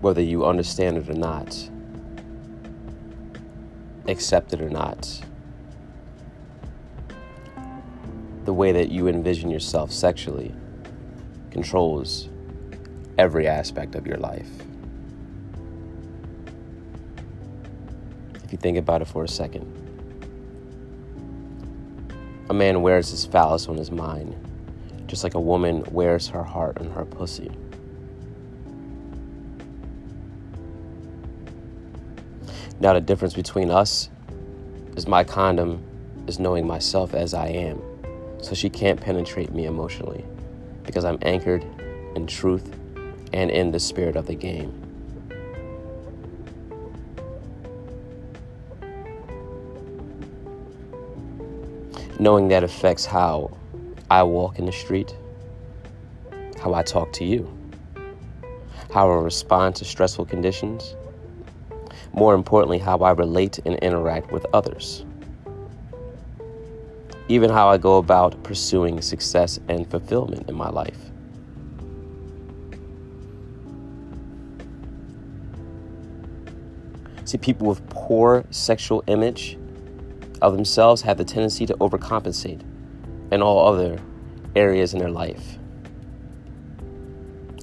whether you understand it or not, accept it or not. The way that you envision yourself sexually controls every aspect of your life. If you think about it for a second, a man wears his phallus on his mind, just like a woman wears her heart on her pussy. Now, the difference between us is my condom is knowing myself as I am, so she can't penetrate me emotionally because I'm anchored in truth and in the spirit of the game. Knowing that affects how I walk in the street, how I talk to you, how I respond to stressful conditions, more importantly, how I relate and interact with others. Even how I go about pursuing success and fulfillment in my life. See, people with poor sexual image of themselves have the tendency to overcompensate in all other areas in their life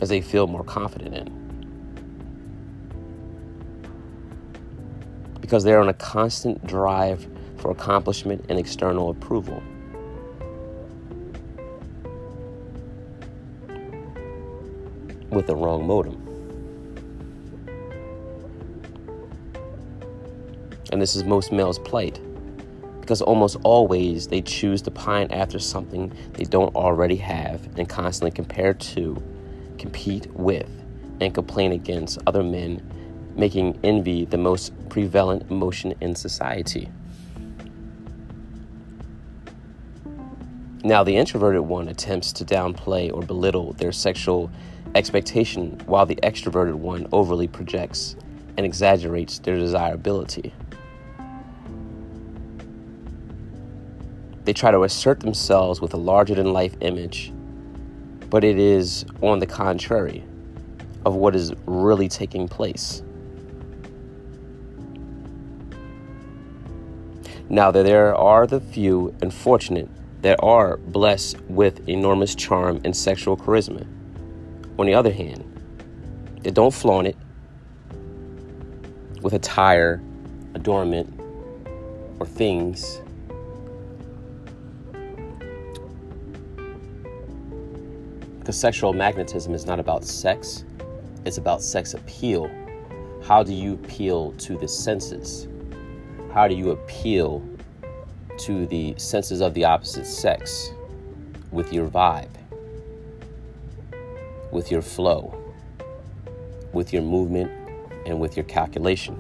as they feel more confident in. Because they're on a constant drive for accomplishment and external approval. With the wrong modem. And this is most males' plight because almost always they choose to pine after something they don't already have and constantly compare to, compete with, and complain against other men making envy the most prevalent emotion in society. Now, the introverted one attempts to downplay or belittle their sexual expectation, while the extroverted one overly projects and exaggerates their desirability. They try to assert themselves with a larger than life image, but it is on the contrary of what is really taking place. Now, that there are the few and fortunate that are blessed with enormous charm and sexual charisma. On the other hand, they don't flaunt it with attire, adornment, or things. Because sexual magnetism is not about sex, it's about sex appeal. How do you appeal to the senses? How do you appeal to the senses of the opposite sex with your vibe, with your flow, with your movement, and with your calculation?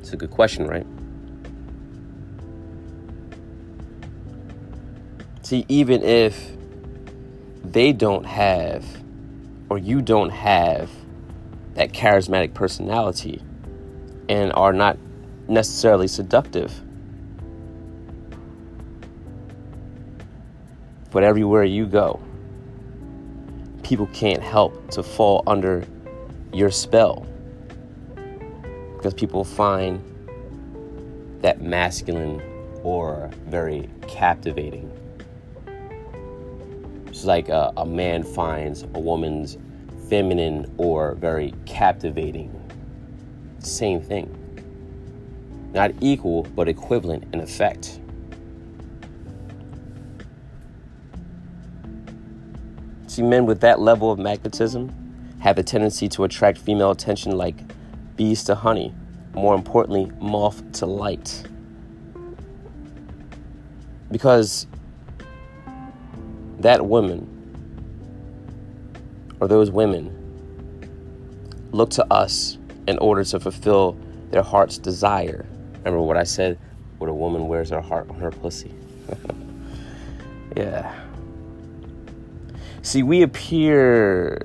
It's a good question, right? See, even if they don't have or you don't have that charismatic personality and are not necessarily seductive. But everywhere you go, people can't help to fall under your spell because people find that masculine or very captivating it's like a, a man finds a woman's feminine or very captivating. Same thing. Not equal, but equivalent in effect. See, men with that level of magnetism have a tendency to attract female attention like bees to honey, more importantly, moth to light. Because that woman or those women look to us in order to fulfill their heart's desire. Remember what I said? What a woman wears her heart on her pussy. yeah. See, we appear